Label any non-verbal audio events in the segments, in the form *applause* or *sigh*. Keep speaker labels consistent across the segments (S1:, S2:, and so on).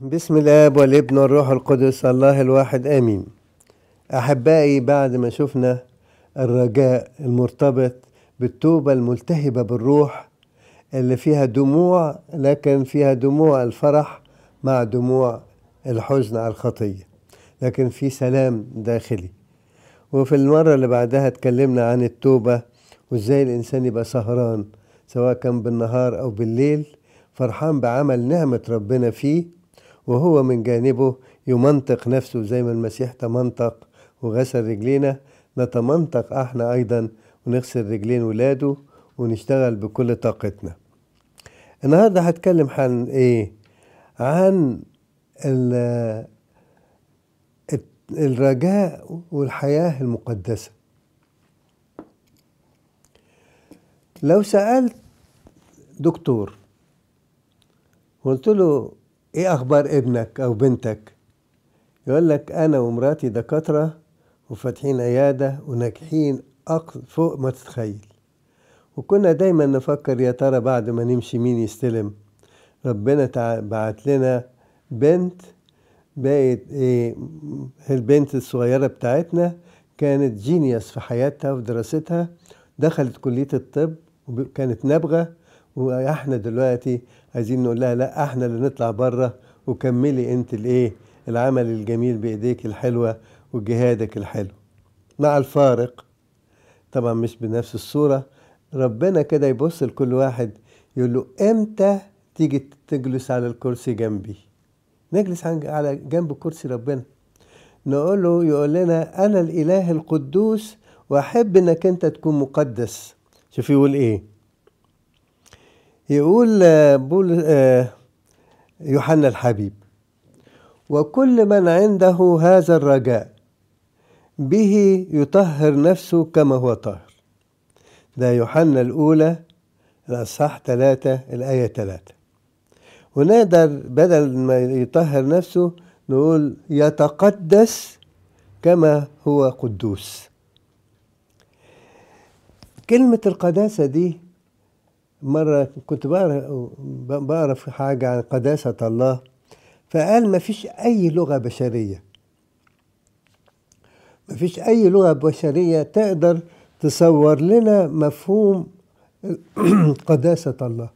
S1: بسم الآب والابن والروح القدس الله الواحد آمين. أحبائي بعد ما شفنا الرجاء المرتبط بالتوبة الملتهبة بالروح اللي فيها دموع لكن فيها دموع الفرح مع دموع الحزن على الخطية لكن في سلام داخلي. وفي المرة اللي بعدها اتكلمنا عن التوبة وإزاي الإنسان يبقى سهران سواء كان بالنهار أو بالليل فرحان بعمل نعمة ربنا فيه وهو من جانبه يمنطق نفسه زي ما المسيح تمنطق وغسل رجلينا. نتمنطق إحنا أيضا ونغسل رجلين ولاده ونشتغل بكل طاقتنا. النهارده هتكلم عن إيه؟ عن الرجاء والحياة المقدسة. لو سألت دكتور قلت له إيه أخبار ابنك أو بنتك؟ يقول لك أنا ومراتي دكاترة وفاتحين عيادة وناجحين فوق ما تتخيل. وكنا دايما نفكر يا ترى بعد ما نمشي مين يستلم. ربنا بعت لنا بنت بقت إيه البنت الصغيرة بتاعتنا كانت جينيوس في حياتها وفي دراستها. دخلت كلية الطب وكانت نابغة. وإحنا دلوقتي عايزين نقول لها لا إحنا اللي نطلع بره وكملي انت الايه العمل الجميل بإيديك الحلوة وجهادك الحلو. مع الفارق طبعا مش بنفس الصورة ربنا كده يبص لكل واحد يقول له إمتى تيجي تجلس على الكرسي جنبي؟ نجلس على جنب كرسي ربنا. نقول له يقول لنا أنا الإله القدوس وأحب إنك أنت تكون مقدس. شوف يقول إيه؟ يقول بول يوحنا الحبيب وكل من عنده هذا الرجاء به يطهر نفسه كما هو طاهر. ده يوحنا الأولى الأصحاح ثلاثة الآية ثلاثة ونقدر بدل ما يطهر نفسه نقول يتقدس كما هو قدوس. كلمة القداسة دي مرة كنت بعرف حاجة عن قداسة الله فقال ما فيش أي لغة بشرية. ما فيش أي لغة بشرية تقدر تصور لنا مفهوم *clears throat* قداسة الله.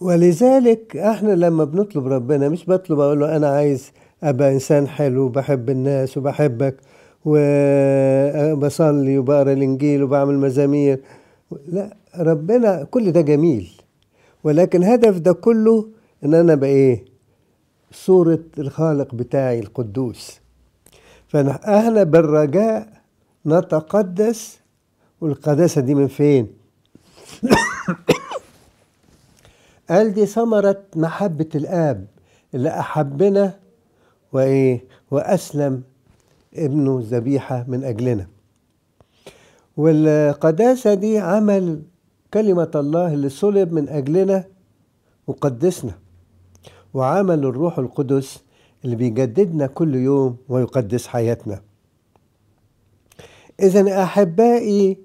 S1: ولذلك إحنا لما بنطلب ربنا مش بطلب أقول له أنا عايز أبقى إنسان حلو وبحب الناس وبحبك. وبصلي وبقرا الإنجيل وبعمل مزامير. لا ربنا كل ده جميل. ولكن هدف ده كله إن أنا بقى إيه؟ صورة الخالق بتاعي القدوس. فاحنا بالرجاء نتقدس. والقداسة دي من فين؟ *coughs* قال دي ثمرة محبة الآب اللي أحبنا وإيه؟ وأسلم ابنه ذبيحة من أجلنا. والقداسة دي عمل كلمة الله اللي صلب من أجلنا وقدسنا وعمل الروح القدس اللي بيجددنا كل يوم ويقدس حياتنا. إذا أحبائي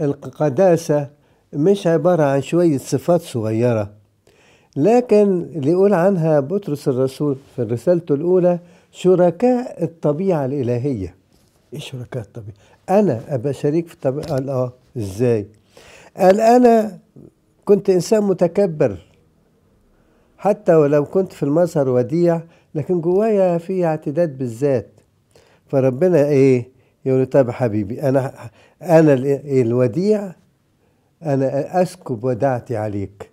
S1: القداسة مش عبارة عن شوية صفات صغيرة لكن اللي يقول عنها بطرس الرسول في رسالته الأولى شركاء الطبيعة الإلهية إيه شركاء الطبيعة؟ أنا أبقى شريك في الطبيعة قال آه إزاي؟ قال أنا كنت إنسان متكبر حتى ولو كنت في المظهر وديع لكن جوايا في اعتداد بالذات فربنا إيه؟ يقول طب حبيبي أنا أنا الوديع أنا أسكب وداعتي عليك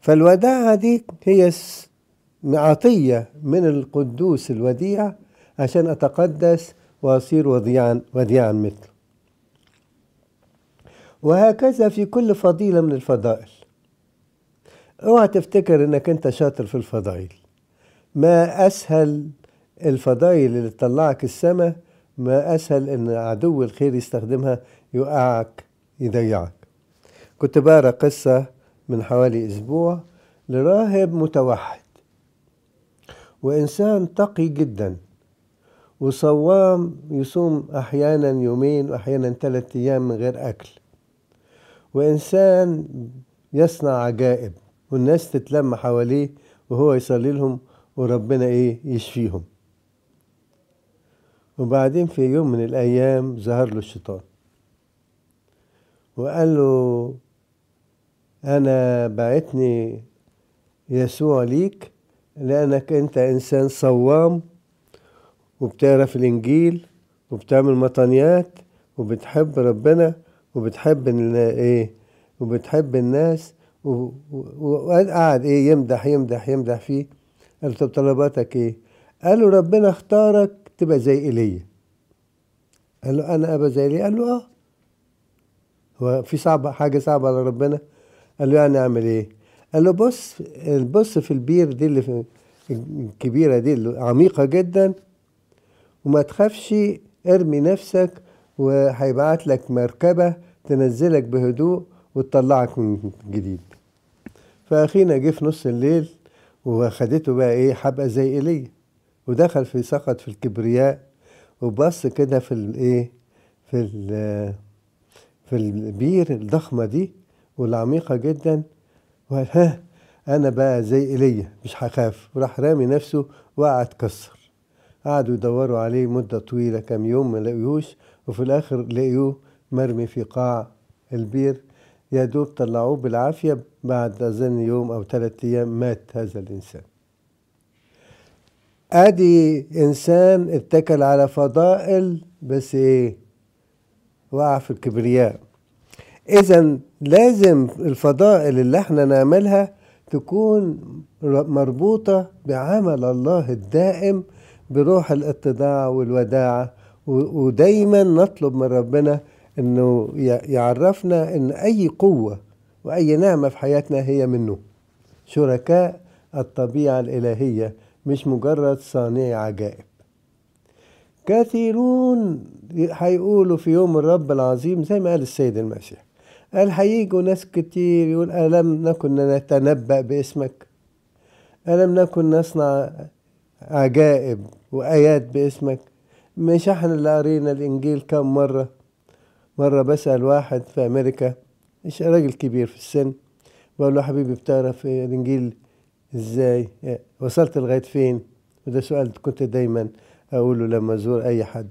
S1: فالوداعة دي هي عطية من القدوس الوديع عشان أتقدس وأصير وديعا وديعا مثله. وهكذا في كل فضيلة من الفضائل. اوعى تفتكر إنك أنت شاطر في الفضائل. ما أسهل الفضائل اللي تطلعك السماء ما أسهل إن عدو الخير يستخدمها يوقعك يضيعك. كنت بقرأ قصة من حوالي أسبوع لراهب متوحد. وإنسان تقي جدا. وصوام يصوم أحيانا يومين وأحيانا ثلاثة أيام من غير أكل. وإنسان يصنع عجائب والناس تتلم حواليه وهو يصلي لهم وربنا إيه يشفيهم. وبعدين في يوم من الأيام ظهر له الشيطان. وقال له أنا بعتني يسوع ليك لأنك أنت إنسان صوام وبتعرف الإنجيل وبتعمل مطنيات وبتحب ربنا وبتحب إيه وبتحب الناس وقعد إيه يمدح يمدح يمدح فيه. قال طب طلباتك إيه؟ قال له ربنا اختارك تبقى زي إيليا. قال له أنا أبقى زي إيليا. قال له آه. هو في صعبة حاجة صعبة على ربنا؟ قال له يعني أعمل إيه؟ قال له بص بص في البير دي اللي في الكبيرة دي اللي عميقة جدا وما تخافش ارمي نفسك وهيبعت لك مركبة تنزلك بهدوء وتطلعك من جديد. فأخينا جه في نص الليل وخدته بقى إيه حبقى زي إيليا ودخل في سقط في الكبرياء وبص كده في الايه في في البير الضخمة دي والعميقة جدا وقال ها أنا بقى زي إيليا مش هخاف. وراح رامي نفسه وقع اتكسر قعدوا يدوروا عليه مدة طويلة كام يوم ما لقيوش وفي الآخر لقيوه مرمي في قاع البير. يا دوب طلعوه بالعافية بعد أظن يوم أو ثلاثة أيام مات هذا الإنسان. آدي إنسان اتكل على فضائل بس إيه؟ وقع في الكبرياء. اذا لازم الفضائل اللي إحنا نعملها تكون مربوطة بعمل الله الدائم بروح الاتضاع والوداعة ودايما نطلب من ربنا إنه يعرفنا إن أي قوة وأي نعمة في حياتنا هي منه. شركاء الطبيعة الإلهية مش مجرد صانع عجائب. كثيرون هيقولوا في يوم الرب العظيم زي ما قال السيد المسيح. قال هيجوا ناس كتير يقول ألم نكن نتنبأ باسمك؟ ألم نكن نصنع عجائب وآيات باسمك؟ مش إحنا اللي قرينا الإنجيل كم مرة؟ مرة بسأل واحد في أمريكا مش راجل كبير في السن بقول له حبيبي بتعرف الإنجيل إزاي؟ وصلت لغاية فين؟ وده سؤال كنت دايما أقوله لما أزور أي حد.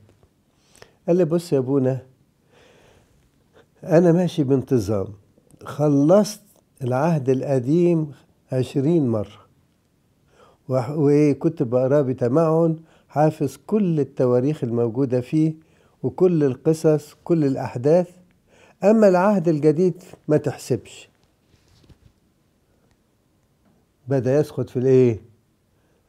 S1: قال لي بص يا أبونا أنا ماشي بانتظام. خلصت العهد القديم عشرين مرة. وكنت بقراه بتمعن حافظ كل التواريخ الموجودة فيه وكل القصص كل الأحداث. أما العهد الجديد ما تحسبش. بدأ يسقط في الإيه؟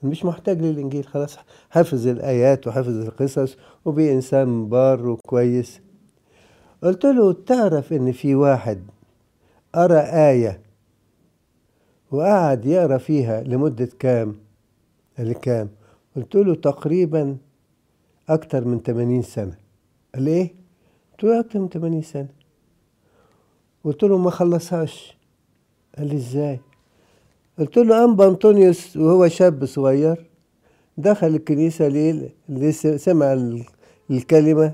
S1: مش محتاج للإنجيل خلاص. حفظ الآيات وحفظ القصص وبقي إنسان بار وكويس. قلت له تعرف إن في واحد قرأ آية وقعد يقرأ فيها لمدة كام؟ قال لي كام؟ قلت له تقريبا أكتر من 80 سنة قال لي إيه؟ قلت له أكتر من 80 سنة قلت له ما خلصهاش قال لي إزاي؟ قلت له أنبا أنطونيوس وهو شاب صغير دخل الكنيسة ليه سمع الكلمة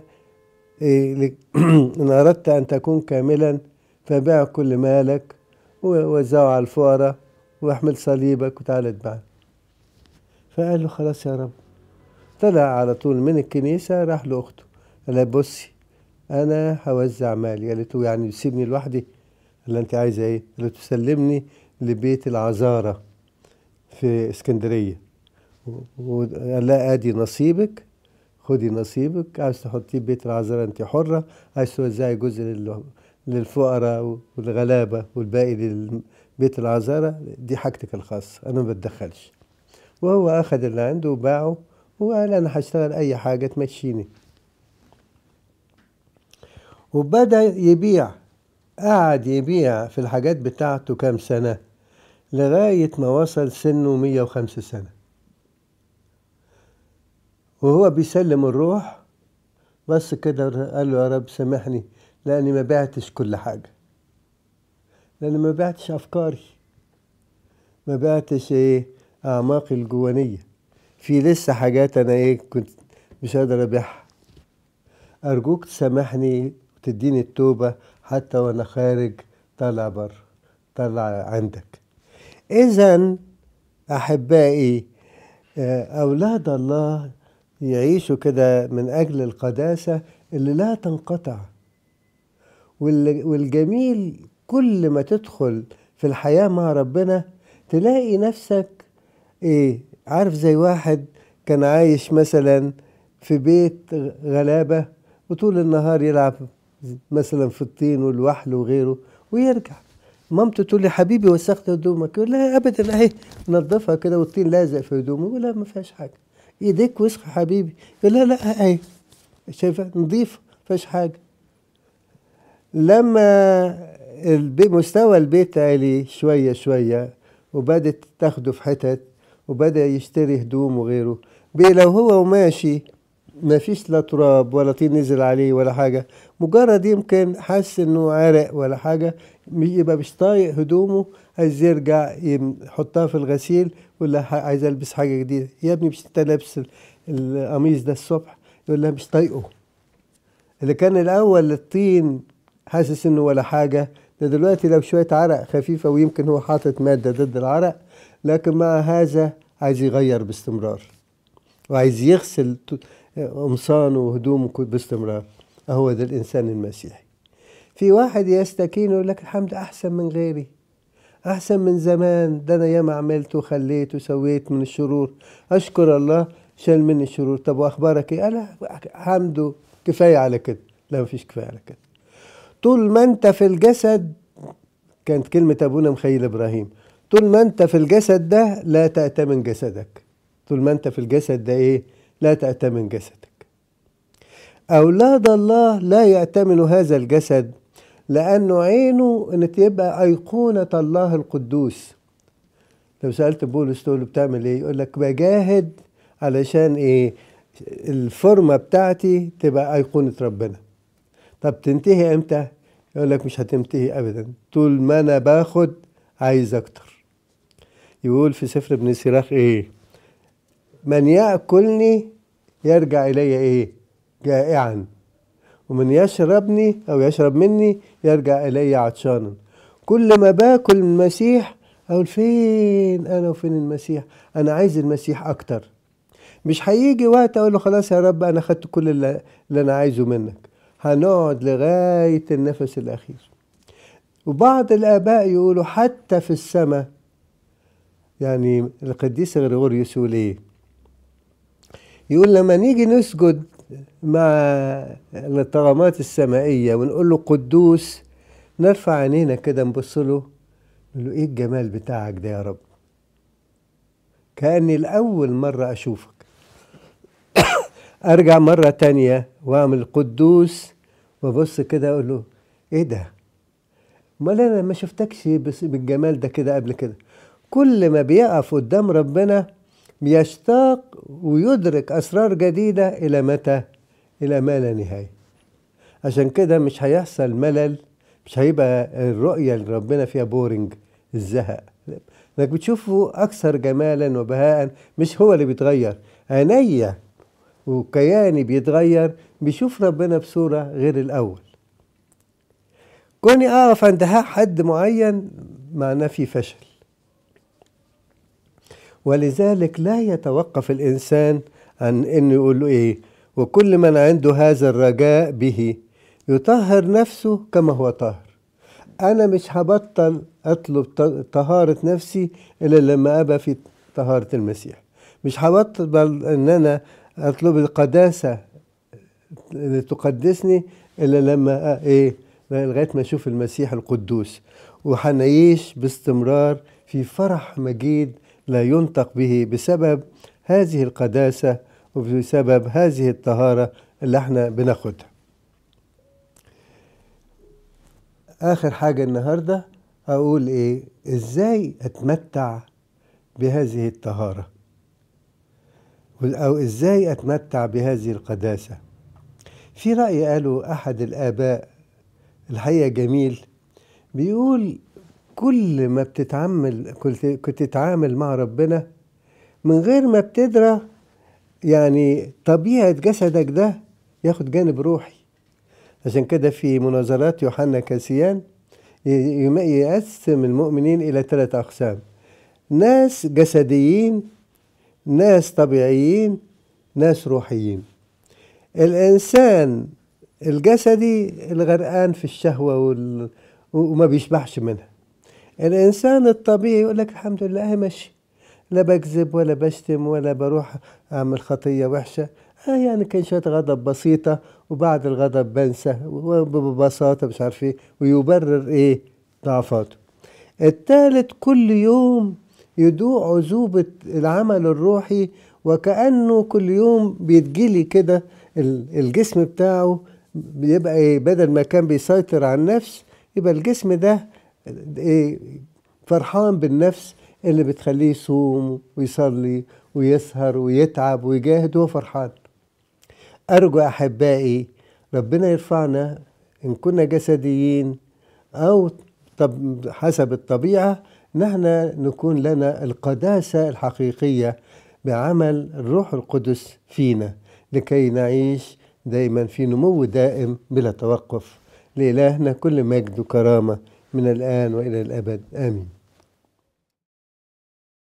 S1: *clears throat* إن أردت أن تكون كاملا فبيع كل مالك ووزعه على الفقراء واحمل صليبك وتعالى اتبعني فقال له خلاص يا رب. طلع على طول من الكنيسة راح لأخته. قال لها بصي أنا هوزع مالي. قالت له يعني تسيبني لوحدي؟ قال أنت عايزة إيه؟ قالت تسلمني لبيت العذارة في إسكندرية. وقال لها آدي نصيبك خدي نصيبك. عايز تحطيه بيت العذارة انت حرة. عايز توزعي جزء للفقراء والغلابة والباقي لبيت العذارة دي حاجتك الخاصة. أنا ما بتدخلش. وهو أخذ اللي عنده وباعه وقال أنا هشتغل أي حاجة تمشيني. وبدأ يبيع. قعد يبيع في الحاجات بتاعته كام سنة؟ لغاية ما وصل سنه 105 سنة. وهو بيسلم الروح. بس كده قال له يا رب سامحني لأني ما بعتش كل حاجة. لأني ما بعتش أفكاري. ما بعتش إيه أعماقي الجوانية. في لسه حاجات أنا إيه كنت مش قادر أبيعها. أرجوك تسامحني وتديني التوبة حتى وأنا خارج طالع بره طالع عندك. إذا أحبائي أولاد الله يعيشوا كده من أجل القداسة اللي لا تنقطع. والجميل كل ما تدخل في الحياة مع ربنا تلاقي نفسك إيه عارف زي واحد كان عايش مثلا في بيت غلابة وطول النهار يلعب مثلا في الطين والوحل وغيره ويرجع. مامته تقول لي حبيبي وسخت هدومك. يقول لها ابدا أهي نظفها كده والطين لازق في هدومه لها ما فيهاش حاجة. ايديك وسخه حبيبي. يقول لها لا اهي شايفة؟ نظيفه ما فيهاش حاجة. لما مستوى البيت عالي شوية شوية وبدت تاخده في حتت وبدأ يشتري هدوم وغيره لو هو وماشي ما فيش لا تراب ولا طين نزل عليه ولا حاجة. مجرد يمكن حس إنه عرق ولا حاجة يبقى مش طايق هدومه عايز يرجع يحطها في الغسيل ولا عايز ألبس حاجة جديدة. يا ابني مش أنت لابس القميص ده الصبح؟ يقول لها مش طايقه. اللي كان الأول الطين حاسس إنه ولا حاجة ده دلوقتي لو شوية عرق خفيفة ويمكن هو حاطط مادة ضد العرق لكن مع هذا عايز يغير باستمرار وعايز يغسل قمصانه وهدومه باستمرار. هو ده الإنسان المسيحي. في واحد يستكين ويقول لك الحمد أحسن من غيري. أحسن من زمان. ده أنا ياما عملت وخليت وسويت من الشرور. أشكر الله شال مني الشرور. طب وأخبارك إيه؟ أنا حمده كفاية على كده. لا مفيش كفاية على كده. طول ما أنت في الجسد كانت كلمة أبونا مخيل إبراهيم. طول ما أنت في الجسد ده لا تأتمن جسدك. طول ما أنت في الجسد ده إيه؟ لا تأتمن جسدك. أولاد الله لا يأتمنوا هذا الجسد لأنه عينه أن تبقى أيقونة الله القدوس. لو سألت بولس تقول له بتعمل إيه؟ يقول لك بجاهد علشان إيه؟ الفورمة بتاعتي تبقى أيقونة ربنا. طب تنتهي إمتى؟ يقول لك مش هتنتهي أبدا. طول ما أنا باخد عايز أكتر. يقول في سفر ابن سيراخ إيه؟ من يأكلني يرجع إلي إيه؟ جائعا. ومن يشربني أو يشرب مني يرجع إلي عطشانا. كل ما باكل المسيح أقول فين أنا وفين المسيح؟ أنا عايز المسيح أكتر. مش هيجي وقت أقول له خلاص يا رب أنا خدت كل اللي, اللي أنا عايزه منك. هنقعد لغاية النفس الأخير. وبعض الآباء يقولوا حتى في السماء يعني القديس غريغوريوس يقول إيه؟ يقول لما نيجي نسجد مع الطغمات السمائية ونقول له قدوس نرفع عينينا كده نبص له نقول له إيه الجمال بتاعك ده يا رب؟ كأني لأول مرة أشوفك. *coughs* أرجع مرة تانية وأعمل قدوس وأبص كده أقول له إيه ده؟ أمال أنا ما شفتكش بالجمال ده كده قبل كده. كل ما بيقف قدام ربنا بيشتاق ويدرك أسرار جديدة إلى متى؟ إلى ما لا نهاية. عشان كده مش هيحصل ملل مش هيبقى الرؤية لربنا فيها بورنج الزهق. انك بتشوفه أكثر جمالا وبهاء مش هو اللي بيتغير. عينيا وكياني بيتغير بيشوف ربنا بصورة غير الأول. كوني أقف عند حد معين معناه في فشل. ولذلك لا يتوقف الإنسان عن إنه يقول له إيه وكل من عنده هذا الرجاء به يطهر نفسه كما هو طاهر. أنا مش هبطل أطلب طهارة نفسي إلا لما أبقى في طهارة المسيح. مش هبطل إن أنا أطلب القداسة اللي تقدسني إلا لما إيه لغاية ما أشوف المسيح القدوس. وهنعيش باستمرار في فرح مجيد لا ينطق به بسبب هذه القداسة وبسبب هذه الطهارة اللي إحنا بناخدها. آخر حاجة النهاردة أقول إيه؟ إزاي أتمتع بهذه الطهارة؟ أو إزاي أتمتع بهذه القداسة؟ في رأي قاله أحد الآباء الحقيقة جميل بيقول كل ما بتتعامل كنت تتعامل مع ربنا من غير ما بتدرى يعني طبيعة جسدك ده ياخد جانب روحي. عشان كده في مناظرات يوحنا كاسيان يقسم المؤمنين إلى ثلاث أقسام ناس جسديين ناس طبيعيين ناس روحيين. الإنسان الجسدي الغرقان في الشهوة وال... وما بيشبعش منها. الإنسان الطبيعي يقول لك الحمد لله ماشي. لا بكذب ولا بشتم ولا بروح أعمل خطية وحشة. آه يعني كان شوية غضب بسيطة وبعد الغضب بنسى وببساطة مش عارف إيه ويبرر إيه؟ ضعفاته. التالت كل يوم يدوق عذوبة العمل الروحي وكأنه كل يوم بيتجلي كده الجسم بتاعه بيبقى إيه؟ بدل ما كان بيسيطر على النفس يبقى الجسم ده إيه فرحان بالنفس اللي بتخليه يصوم ويصلي ويسهر ويتعب ويجاهد وهو فرحان. أرجو أحبائي ربنا يرفعنا إن كنا جسديين أو طب حسب الطبيعة نحن نكون لنا القداسة الحقيقية بعمل الروح القدس فينا لكي نعيش دائما في نمو دائم بلا توقف. لإلهنا كل مجد وكرامة من الآن وإلى الأبد. آمين.